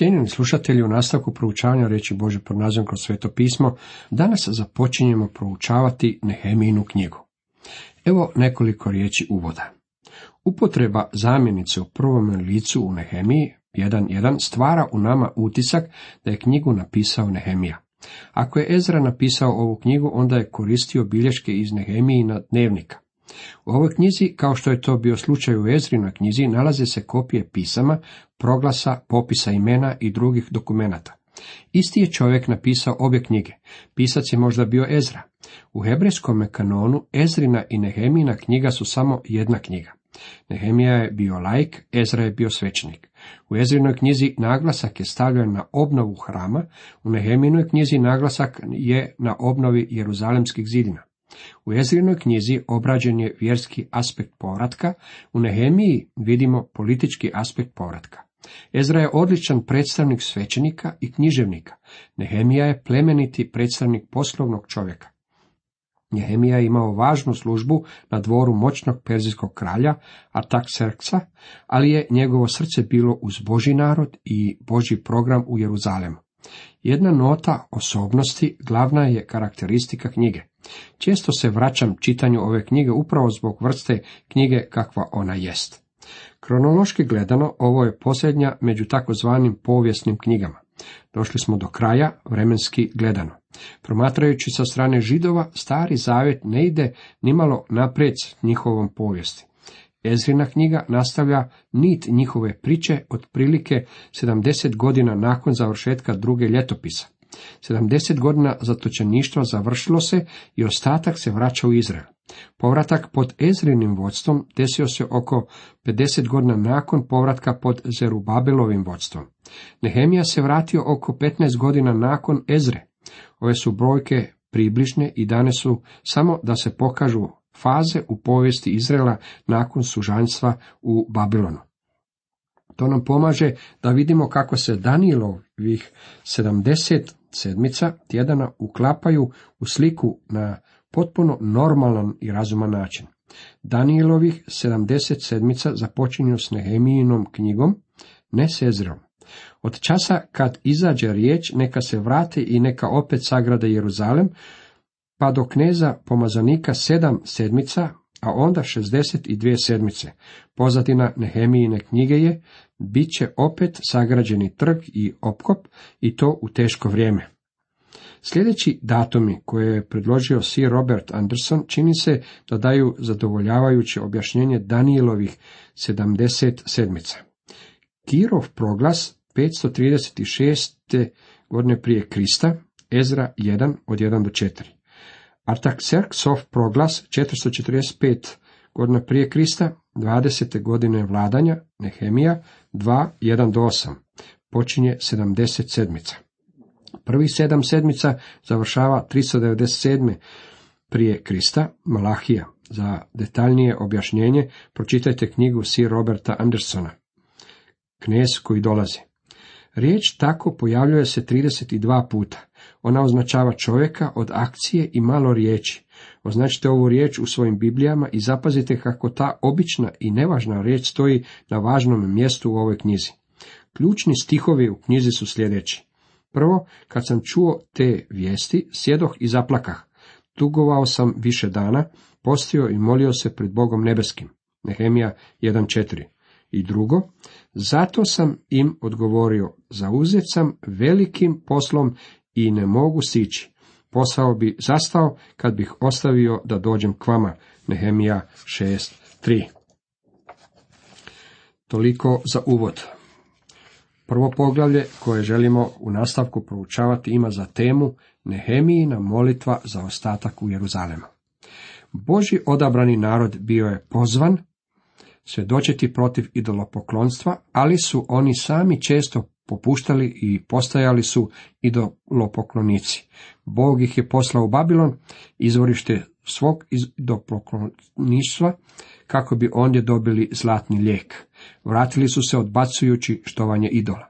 Cijenjeni slušatelji, u nastavku proučavanja reći Bože pod nazivom kroz sveto pismo, danas započinjemo proučavati Nehemijinu knjigu. Evo nekoliko riječi uvoda. Upotreba zamjenice u prvom licu u Nehemiji 1.1 stvara u nama utisak da je knjigu napisao Nehemija. Ako je Ezra napisao ovu knjigu, onda je koristio bilješke iz Nehemijina dnevnika. U ovoj knjizi, kao što je to bio slučaj u Ezrinoj knjizi, nalaze se kopije pisama, proglasa, popisa imena i drugih dokumenata. Isti je čovjek napisao obje knjige. Pisac je možda bio Ezra. U hebrejskom kanonu Ezrina i Nehemina knjiga su samo jedna knjiga. Nehemija je bio laik, Ezra je bio svećenik. U Ezrinoj knjizi naglasak je stavljen na obnovu hrama, u Neheminoj knjizi naglasak je na obnovi jeruzalemskih zidina. U Ezrinoj knjizi obrađen je vjerski aspekt povratka, u Nehemiji vidimo politički aspekt povratka. Ezra je odličan predstavnik svećenika i književnika. Nehemija je plemeniti predstavnik poslovnog čovjeka. Nehemija je imao važnu službu na dvoru moćnog perzijskog kralja Artaxerxa, ali je njegovo srce bilo uz Boži narod i Boži program u Jeruzalemu. Jedna nota osobnosti glavna je karakteristika knjige. Često se vraćam čitanju ove knjige upravo zbog vrste knjige kakva ona jest. Kronološki gledano, ovo je posljednja među takozvanim povijesnim knjigama. Došli smo do kraja, vremenski gledano. Promatrajući sa strane židova, stari zavjet ne ide nimalo naprijed njihovom povijesti. Ezrina knjiga nastavlja nit njihove priče otprilike 70 godina nakon završetka druge ljetopisa. 70 godina zatočeništva završilo se i ostatak se vraća u Izrael. Povratak pod Ezrinim vodstvom desio se oko 50 godina nakon povratka pod Zerubabelovim vodstvom. Nehemija se vratio oko 15 godina nakon Ezre. Ove su brojke približne i dane su samo da se pokažu faze u povijesti Izraela nakon sužanjstva u Babilonu. To nam pomaže da vidimo kako se Danijelovih 70 sedmica tjedana uklapaju u sliku na potpuno normalan i razuman način. Danijelovih 70 sedmica započinju s Nehemijinom knjigom, ne s Ezrom. Od časa kad izađe riječ, neka se vrate i neka opet sagrade Jeruzalem, pa do kneza pomazanika sedam sedmica, a onda 62 sedmice. Pozadina Nehemijine knjige je, bit će opet sagrađeni trg i opkop i to u teško vrijeme. Sljedeći datumi koje je predložio Sir Robert Anderson čini se da daju zadovoljavajuće objašnjenje Danielovih 70 sedmica. Kirov proglas 536. godine prije Krista, Ezra 1 od 1 do 4. Artaxerxov proglas 445 godina prije Krista, 20. godine vladanja, Nehemija 2, 1 do 8. Počinje 70 sedmica. Prvi sedam sedmica završava 397. prije Krista, Malahija. Za detaljnije objašnjenje pročitajte knjigu Sir Roberta Andersona. Knez koji dolazi. Riječ tako pojavljuje se 32 puta. Ona označava čovjeka od akcije i malo riječi. Označite ovu riječ u svojim Biblijama i zapazite kako ta obična i nevažna riječ stoji na važnom mjestu u ovoj knjizi. Ključni stihovi u knjizi su sljedeći. Prvo, kad sam čuo te vijesti, sjedoh i zaplakah. Tugovao sam više dana, postio i molio se pred Bogom nebeskim. Nehemija 1.4. I drugo, zato sam im odgovorio, zauzet sam velikim poslom i ne mogu sići. Posao bi zastao kad bih ostavio da dođem k vama. Nehemija 6.3. Toliko za uvod. Prvo poglavlje koje želimo u nastavku proučavati ima za temu Nehemijina molitva za ostatak u Jeruzalemu. Boži odabrani narod bio je pozvan svjedočiti protiv idolopoklonstva, ali su oni sami često popuštali i postajali su idolopoklonici. Bog ih je poslao u Babilon, izvorište svog idolopokloništva, kako bi ondje dobili zlatni lijek. Vratili su se odbacujući štovanje idola.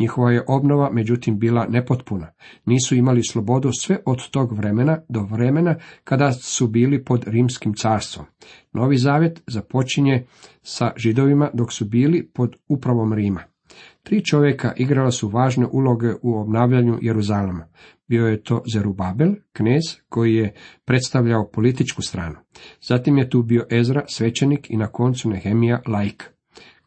Njihova je obnova, međutim, bila nepotpuna. Nisu imali slobodu sve od tog vremena do vremena kada su bili pod rimskim carstvom. Novi zavjet započinje sa židovima dok su bili pod upravom Rima. Tri čovjeka igrala su važne uloge u obnavljanju Jeruzalema. Bio je to Zerubabel, knez, koji je predstavljao političku stranu. Zatim je tu bio Ezra, svećenik i na koncu Nehemija, laik.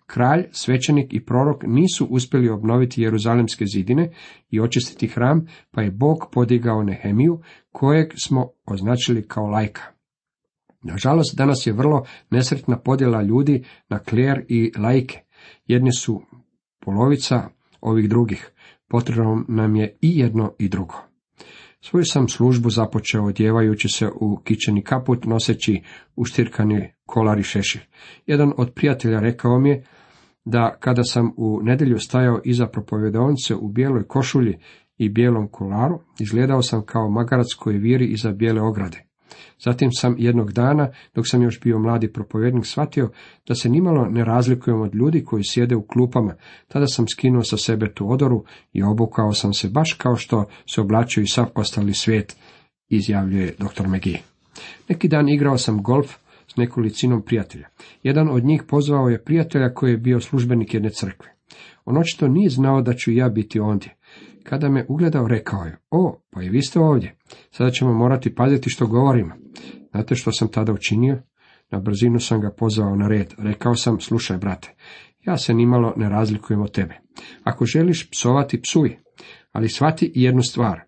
Kralj, svećenik i prorok nisu uspjeli obnoviti jeruzalemske zidine i očistiti hram, pa je Bog podigao Nehemiju, kojeg smo označili kao lajka. Nažalost, danas je vrlo nesretna podjela ljudi na kler i lajke. Jedni su polovica ovih drugih. Potrebno nam je i jedno i drugo. Svoju sam službu započeo odjevajući se u kičeni kaput, noseći uštirkani kolari šešir. Jedan od prijatelja rekao mi je da kada sam u nedjelju stajao iza propovjedovnice u bijeloj košulji i bijelom kolaru, izgledao sam kao magarac koji viri iza bijele ograde. Zatim sam jednog dana, dok sam još bio mladi propovjednik, shvatio da se nimalo ne razlikujem od ljudi koji sjede u klupama. Tada sam skinuo sa sebe tu odoru i obukao sam se baš kao što se oblačio i sav ostali svijet, izjavljuje dr. McGee. Neki dan igrao sam golf s nekolicinom prijatelja. Jedan od njih pozvao je prijatelja koji je bio službenik jedne crkve. On očito nije znao da ću ja biti ondje. Kada me ugledao, rekao je, o, pa i vi ste ovdje. Sada ćemo morati paziti što govorimo. Znate što sam tada učinio? Na brzinu sam ga pozvao na red. Rekao sam, slušaj, brate, ja se nimalo ne razlikujem od tebe. Ako želiš psovati, psuj, ali shvati jednu stvar.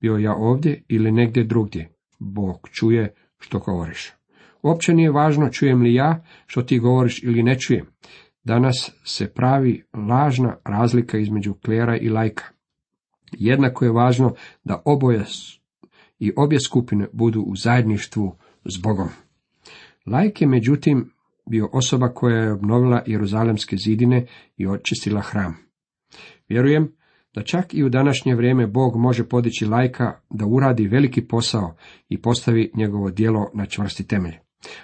Bio ja ovdje ili negdje drugdje. Bog čuje što govoriš. Uopće nije važno čujem li ja što ti govoriš ili ne čujem. Danas se pravi lažna razlika između klera i lajka. Jednako je važno da oboje i obje skupine budu u zajedništvu s Bogom. Lajk je međutim bio osoba koja je obnovila Jeruzalemske zidine i očistila hram. Vjerujem da čak i u današnje vrijeme Bog može podići lajka da uradi veliki posao i postavi njegovo djelo na čvrsti temelj.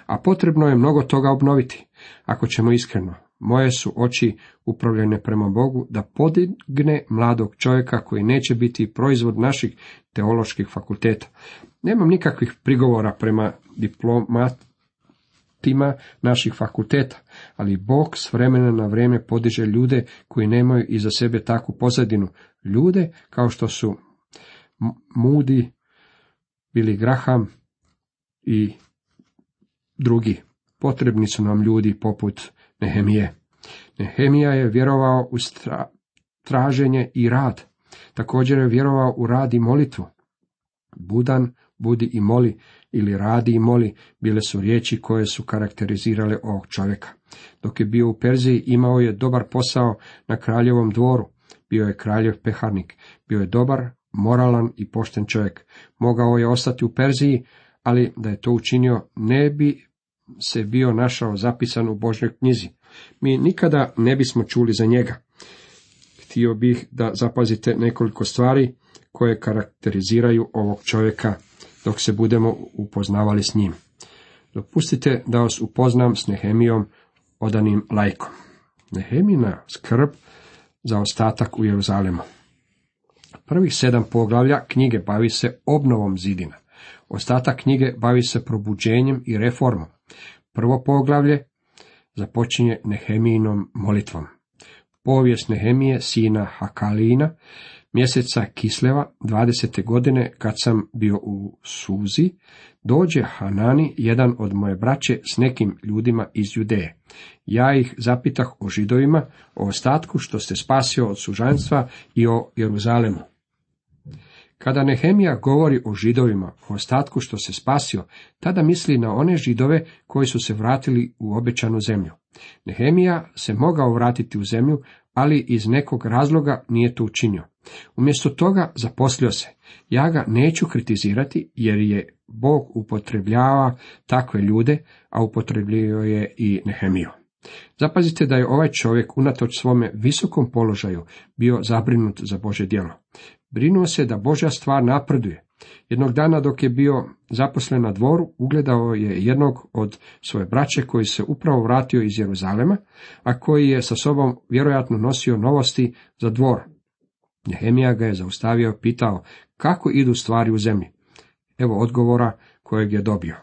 A potrebno je mnogo toga obnoviti. Ako ćemo iskreno, moje su oči upravljene prema Bogu da podigne mladog čovjeka koji neće biti proizvod naših teoloških fakulteta. Nemam nikakvih prigovora prema diplomatima naših fakulteta, ali Bog s vremena na vrijeme podiže ljude koji nemaju iza sebe takvu pozadinu. Ljude kao što su Moody, Billy Graham i drugi. Potrebni su nam ljudi poput Nehemije. Nehemija je vjerovao u traženje i rad. Također je vjerovao u rad i molitvu. Budan, budi i moli, ili radi i moli, bile su riječi koje su karakterizirale ovog čovjeka. Dok je bio u Perziji, imao je dobar posao na kraljevom dvoru. Bio je kraljev peharnik. Bio je dobar, moralan i pošten čovjek. Mogao je ostati u Perziji, ali da je to učinio, ne bi se bio našao zapisan u Božnoj knjizi. Mi nikada ne bismo čuli za njega. Htio bih da zapazite nekoliko stvari koje karakteriziraju ovog čovjeka dok se budemo upoznavali s njim. Dopustite da vas upoznam s Nehemijom odanim lajkom. Nehemina skrb za ostatak u Jeruzalemu. Prvih sedam poglavlja knjige bavi se obnovom zidina. Ostatak knjige bavi se probuđenjem i reformom. Prvo poglavlje započinje Nehemijinom molitvom. Povijest Nehemije, sina Hakalina, mjeseca Kisleva, 20. godine, kad sam bio u Suzi, dođe Hanani, jedan od moje braće, s nekim ljudima iz Judeje. Ja ih zapitah o židovima, o ostatku što ste spasio od sužanstva i o Jeruzalemu. Kada Nehemija govori o židovima, o ostatku što se spasio, tada misli na one židove koji su se vratili u obećanu zemlju. Nehemija se mogao vratiti u zemlju, ali iz nekog razloga nije to učinio. Umjesto toga zaposlio se. Ja ga neću kritizirati jer je Bog upotrebljava takve ljude, a upotrebljio je i Nehemiju. Zapazite da je ovaj čovjek unatoč svome visokom položaju bio zabrinut za Bože djelo. Brinuo se da Božja stvar napreduje. Jednog dana dok je bio zaposlen na dvoru, ugledao je jednog od svoje braće koji se upravo vratio iz Jeruzalema, a koji je sa sobom vjerojatno nosio novosti za dvor. Nehemija ga je zaustavio i pitao kako idu stvari u zemlji. Evo odgovora kojeg je dobio.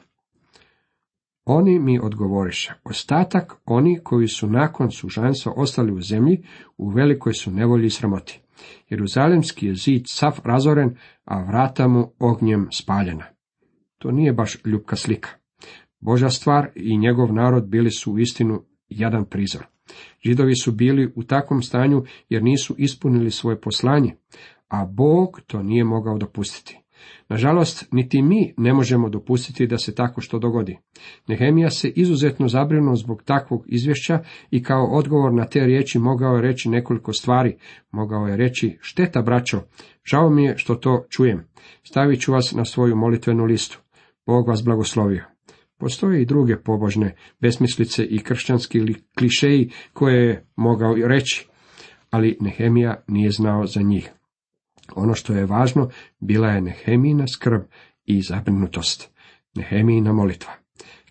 Oni mi odgovoriše, ostatak oni koji su nakon sužanstva ostali u zemlji, u velikoj su nevolji i sramoti. Jeruzalemski je zid sav razoren, a vrata mu ognjem spaljena. To nije baš ljubka slika. Boža stvar i njegov narod bili su u istinu jedan prizor. Židovi su bili u takvom stanju jer nisu ispunili svoje poslanje, a Bog to nije mogao dopustiti. Nažalost, niti mi ne možemo dopustiti da se tako što dogodi. Nehemija se izuzetno zabrinuo zbog takvog izvješća i kao odgovor na te riječi mogao je reći nekoliko stvari. Mogao je reći, šteta braćo, žao mi je što to čujem. Stavit ću vas na svoju molitvenu listu. Bog vas blagoslovio. Postoje i druge pobožne besmislice i kršćanski klišeji koje je mogao reći, ali Nehemija nije znao za njih. Ono što je važno, bila je Nehemijina skrb i zabrinutost. Nehemijina molitva.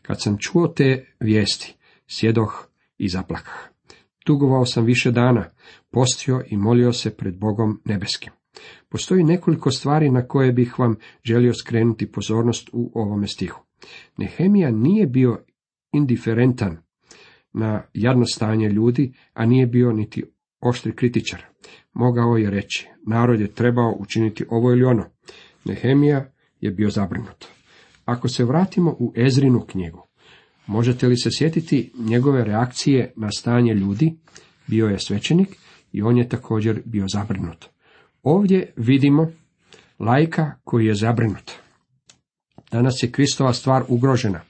Kad sam čuo te vijesti, sjedoh i zaplakah. Tugovao sam više dana, postio i molio se pred Bogom nebeskim. Postoji nekoliko stvari na koje bih vam želio skrenuti pozornost u ovome stihu. Nehemija nije bio indiferentan na jadno stanje ljudi, a nije bio niti oštri kritičar. Mogao je reći, narod je trebao učiniti ovo ili ono. Nehemija je bio zabrinut. Ako se vratimo u Ezrinu knjigu, možete li se sjetiti njegove reakcije na stanje ljudi? Bio je svećenik i on je također bio zabrinut. Ovdje vidimo lajka koji je zabrinut. Danas je Kristova stvar ugrožena.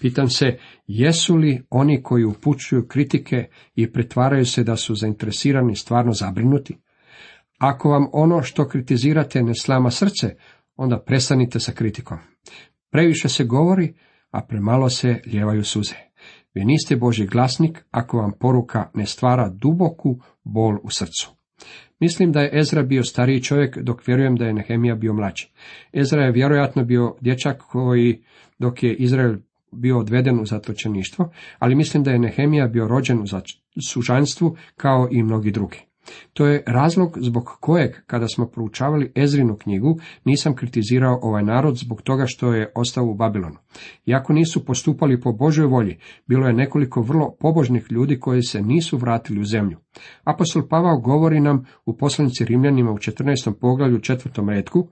Pitam se, jesu li oni koji upućuju kritike i pretvaraju se da su zainteresirani stvarno zabrinuti? Ako vam ono što kritizirate ne slama srce, onda prestanite sa kritikom. Previše se govori, a premalo se ljevaju suze. Vi niste Boži glasnik ako vam poruka ne stvara duboku bol u srcu. Mislim da je Ezra bio stariji čovjek, dok vjerujem da je Nehemija bio mlađi. Ezra je vjerojatno bio dječak koji, dok je Izrael bio odveden u zatočeništvo, ali mislim da je Nehemija bio rođen u sužanstvu kao i mnogi drugi. To je razlog zbog kojeg, kada smo proučavali Ezrinu knjigu, nisam kritizirao ovaj narod zbog toga što je ostao u Babilonu. Iako nisu postupali po Božoj volji, bilo je nekoliko vrlo pobožnih ljudi koji se nisu vratili u zemlju. Apostol Pavao govori nam u poslanici Rimljanima u 14. poglavlju četvrtom redku,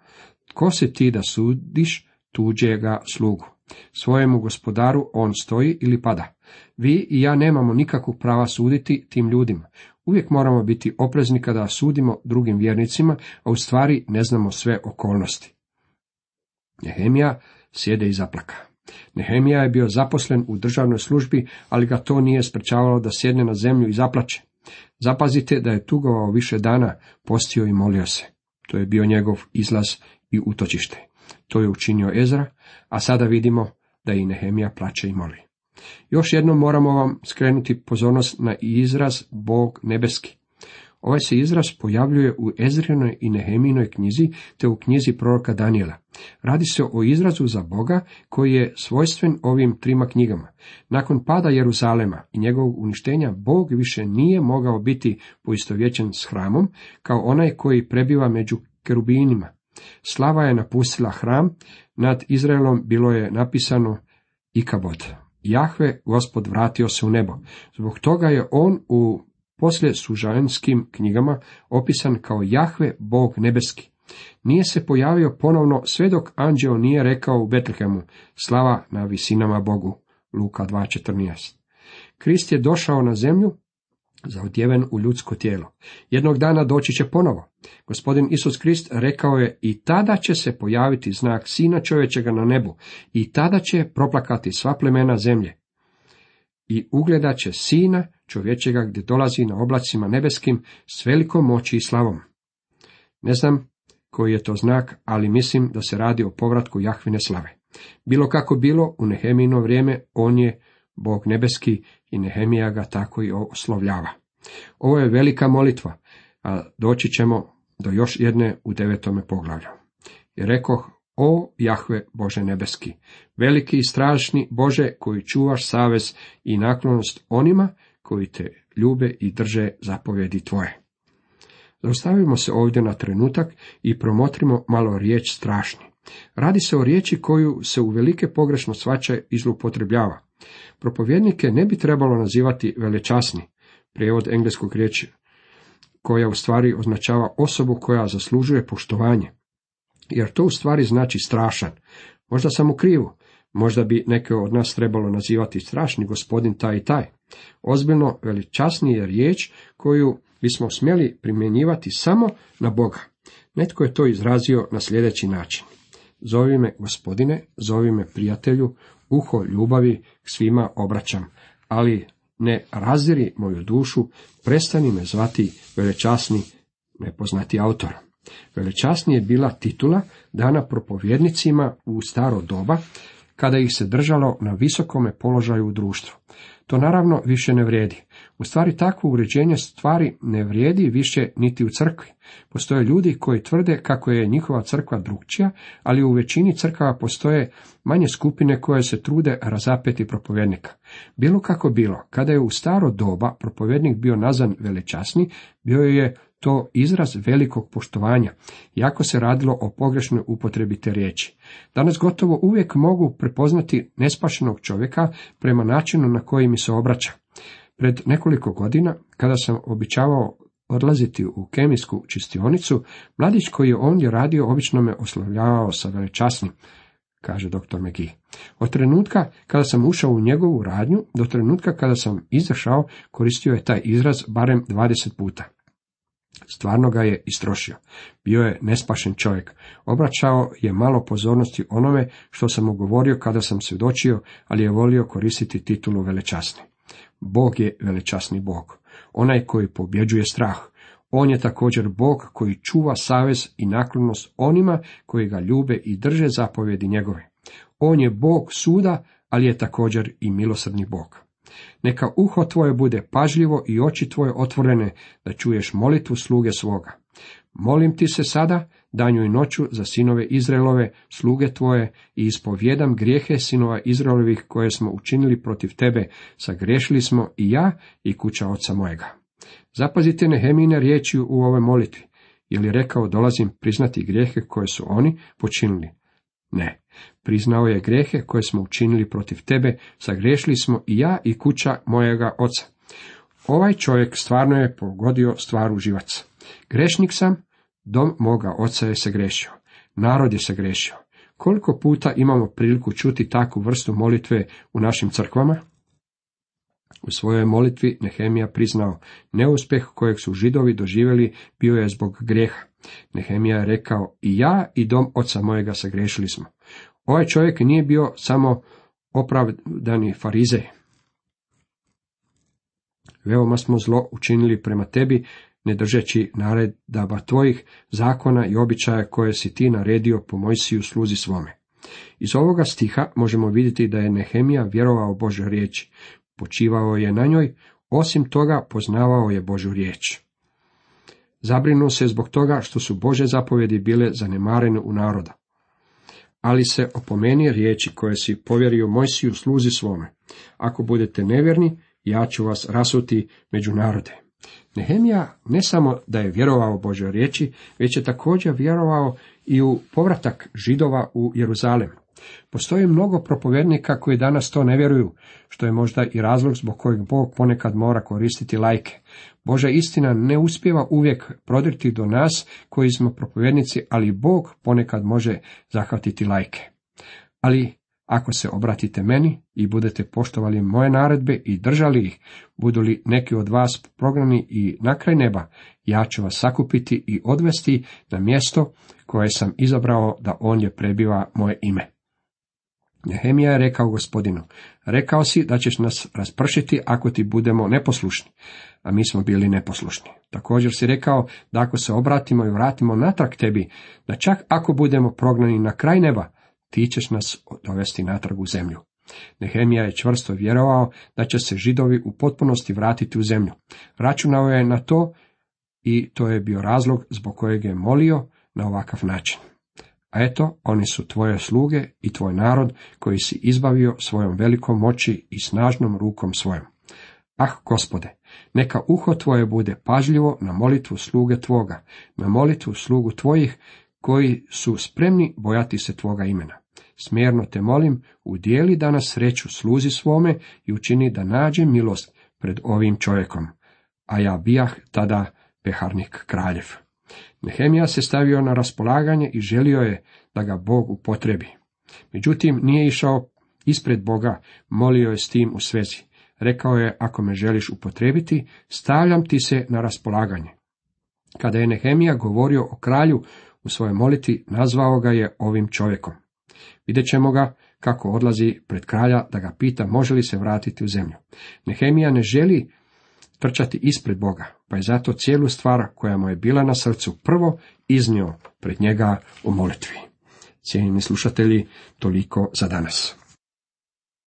tko se ti da sudiš tuđega slugu? Svojemu gospodaru on stoji ili pada. Vi i ja nemamo nikakvog prava suditi tim ljudima. Uvijek moramo biti oprezni kada sudimo drugim vjernicima, a u stvari ne znamo sve okolnosti. Nehemija sjede i zaplaka. Nehemija je bio zaposlen u državnoj službi, ali ga to nije sprečavalo da sjedne na zemlju i zaplače. Zapazite da je tugovao više dana, postio i molio se. To je bio njegov izlaz i utočište. To je učinio Ezra, a sada vidimo da i Nehemija plaće i moli. Još jednom moramo vam skrenuti pozornost na izraz Bog nebeski. Ovaj se izraz pojavljuje u Ezrinoj i Nehemijnoj knjizi, te u knjizi proroka Daniela. Radi se o izrazu za Boga koji je svojstven ovim trima knjigama. Nakon pada Jeruzalema i njegovog uništenja, Bog više nije mogao biti poistovjećen s hramom, kao onaj koji prebiva među kerubinima. Slava je napustila hram, nad Izraelom bilo je napisano Ikabod. Jahve, gospod, vratio se u nebo. Zbog toga je on u poslije sužanskim knjigama opisan kao Jahve, Bog nebeski. Nije se pojavio ponovno sve dok anđeo nije rekao u Betlehemu, slava na visinama Bogu. Luka 2.14. Krist je došao na zemlju zaodjeven u ljudsko tijelo. Jednog dana doći će ponovo. Gospodin Isus Krist rekao je i tada će se pojaviti znak sina čovječega na nebu i tada će proplakati sva plemena zemlje. I ugledat će sina čovječega gdje dolazi na oblacima nebeskim s velikom moći i slavom. Ne znam koji je to znak, ali mislim da se radi o povratku Jahvine slave. Bilo kako bilo, u Nehemino vrijeme on je Bog nebeski i Nehemija ga tako i oslovljava. Ovo je velika molitva, a doći ćemo do još jedne u devetome poglavlju. I rekoh, o Jahve Bože nebeski, veliki i strašni Bože koji čuvaš savez i naklonost onima koji te ljube i drže zapovjedi tvoje. Zaustavimo se ovdje na trenutak i promotrimo malo riječ strašni. Radi se o riječi koju se u velike pogrešno svača i zloupotrebljava. Propovjednike ne bi trebalo nazivati velečasni, prijevod engleskog riječi, koja u stvari označava osobu koja zaslužuje poštovanje. Jer to u stvari znači strašan. Možda sam u krivu, možda bi neke od nas trebalo nazivati strašni gospodin taj i taj. Ozbiljno veličasnije je riječ koju bismo smjeli primjenjivati samo na Boga. Netko je to izrazio na sljedeći način. Zovi me gospodine, zovi me prijatelju, uho ljubavi k svima obraćam, ali ne raziri moju dušu, prestani me zvati velečasni nepoznati autor. Velečasni je bila titula dana propovjednicima u staro doba, kada ih se držalo na visokome položaju u društvu. To naravno više ne vrijedi. U stvari takvo uređenje stvari ne vrijedi više niti u crkvi. Postoje ljudi koji tvrde kako je njihova crkva drugčija, ali u većini crkava postoje manje skupine koje se trude razapeti propovjednika. Bilo kako bilo, kada je u staro doba propovjednik bio nazvan velečasni, bio je to izraz velikog poštovanja, jako se radilo o pogrešnoj upotrebi te riječi. Danas gotovo uvijek mogu prepoznati nespašenog čovjeka prema načinu na koji mi se obraća. Pred nekoliko godina, kada sam običavao odlaziti u kemijsku čistionicu, mladić koji je ondje radio obično me oslovljavao sa velečasnim, kaže dr. McGee. Od trenutka kada sam ušao u njegovu radnju, do trenutka kada sam izašao, koristio je taj izraz barem 20 puta. Stvarno ga je istrošio. Bio je nespašen čovjek. Obraćao je malo pozornosti onome što sam mu govorio kada sam svjedočio, ali je volio koristiti titulu velečasni. Bog je velečasni Bog. Onaj koji pobjeđuje strah. On je također Bog koji čuva savez i naklonost onima koji ga ljube i drže zapovjedi njegove. On je Bog suda, ali je također i milosrdni Bog. Neka uho tvoje bude pažljivo i oči tvoje otvorene, da čuješ molitvu sluge svoga. Molim ti se sada, danju i noću, za sinove Izraelove, sluge tvoje, i ispovjedam grijehe sinova Izraelovih koje smo učinili protiv tebe, sagrešili smo i ja i kuća oca mojega. Zapazite Nehemine riječi u ovoj molitvi, je li rekao dolazim priznati grijehe koje su oni počinili. Ne, priznao je grehe koje smo učinili protiv tebe, sagriješili smo i ja i kuća mojega oca. Ovaj čovjek stvarno je pogodio stvar u živac. Grešnik sam, dom moga oca je se grešio. Narod je se grešio. Koliko puta imamo priliku čuti takvu vrstu molitve u našim crkvama? U svojoj molitvi Nehemija priznao, neuspjeh kojeg su židovi doživjeli bio je zbog grijeha. Nehemija je rekao, i ja i dom oca mojega se grešili smo. Ovaj čovjek nije bio samo opravdani farize. Veoma smo zlo učinili prema tebi, ne držeći naredaba tvojih zakona i običaja koje si ti naredio po Mojsiju sluzi svome. Iz ovoga stiha možemo vidjeti da je Nehemija vjerovao Božoj riječi, počivao je na njoj, osim toga poznavao je Božu riječ. Zabrinuo se zbog toga što su Bože zapovjedi bile zanemarene u naroda. Ali se opomeni riječi koje si povjerio Mojsiju sluzi svome. Ako budete nevjerni, ja ću vas rasuti među narode. Nehemija ne samo da je vjerovao Božoj riječi, već je također vjerovao i u povratak židova u Jeruzalem. Postoji mnogo propovjednika koji danas to ne vjeruju, što je možda i razlog zbog kojeg Bog ponekad mora koristiti lajke. Boža istina ne uspjeva uvijek prodriti do nas koji smo propovjednici, ali Bog ponekad može zahvatiti lajke. Ali ako se obratite meni i budete poštovali moje naredbe i držali ih, budu li neki od vas prognani i na kraj neba, ja ću vas sakupiti i odvesti na mjesto koje sam izabrao da on je prebiva moje ime. Nehemija je rekao gospodinu, rekao si da ćeš nas raspršiti ako ti budemo neposlušni, a mi smo bili neposlušni. Također si rekao da ako se obratimo i vratimo natrag tebi, da čak ako budemo prognani na kraj neba, ti ćeš nas dovesti natrag u zemlju. Nehemija je čvrsto vjerovao da će se židovi u potpunosti vratiti u zemlju. Računao je na to i to je bio razlog zbog kojeg je molio na ovakav način. A eto, oni su tvoje sluge i tvoj narod koji si izbavio svojom velikom moći i snažnom rukom svojom. Ah, gospode, neka uho tvoje bude pažljivo na molitvu sluge tvoga, na molitvu slugu tvojih, koji su spremni bojati se tvoga imena. Smjerno te molim, udijeli danas sreću sluzi svome i učini da nađe milost pred ovim čovjekom. A ja bijah tada peharnik kraljev. Nehemija se stavio na raspolaganje i želio je da ga Bog upotrebi. Međutim, nije išao ispred Boga, molio je s tim u svezi. Rekao je, ako me želiš upotrebiti, stavljam ti se na raspolaganje. Kada je Nehemija govorio o kralju u svojoj moliti, nazvao ga je ovim čovjekom. Vidjet ćemo ga kako odlazi pred kralja da ga pita može li se vratiti u zemlju. Nehemija ne želi trčati ispred Boga, pa je zato cijelu stvar koja mu je bila na srcu prvo iznio pred njega u molitvi. Cijenjeni slušatelji, toliko za danas.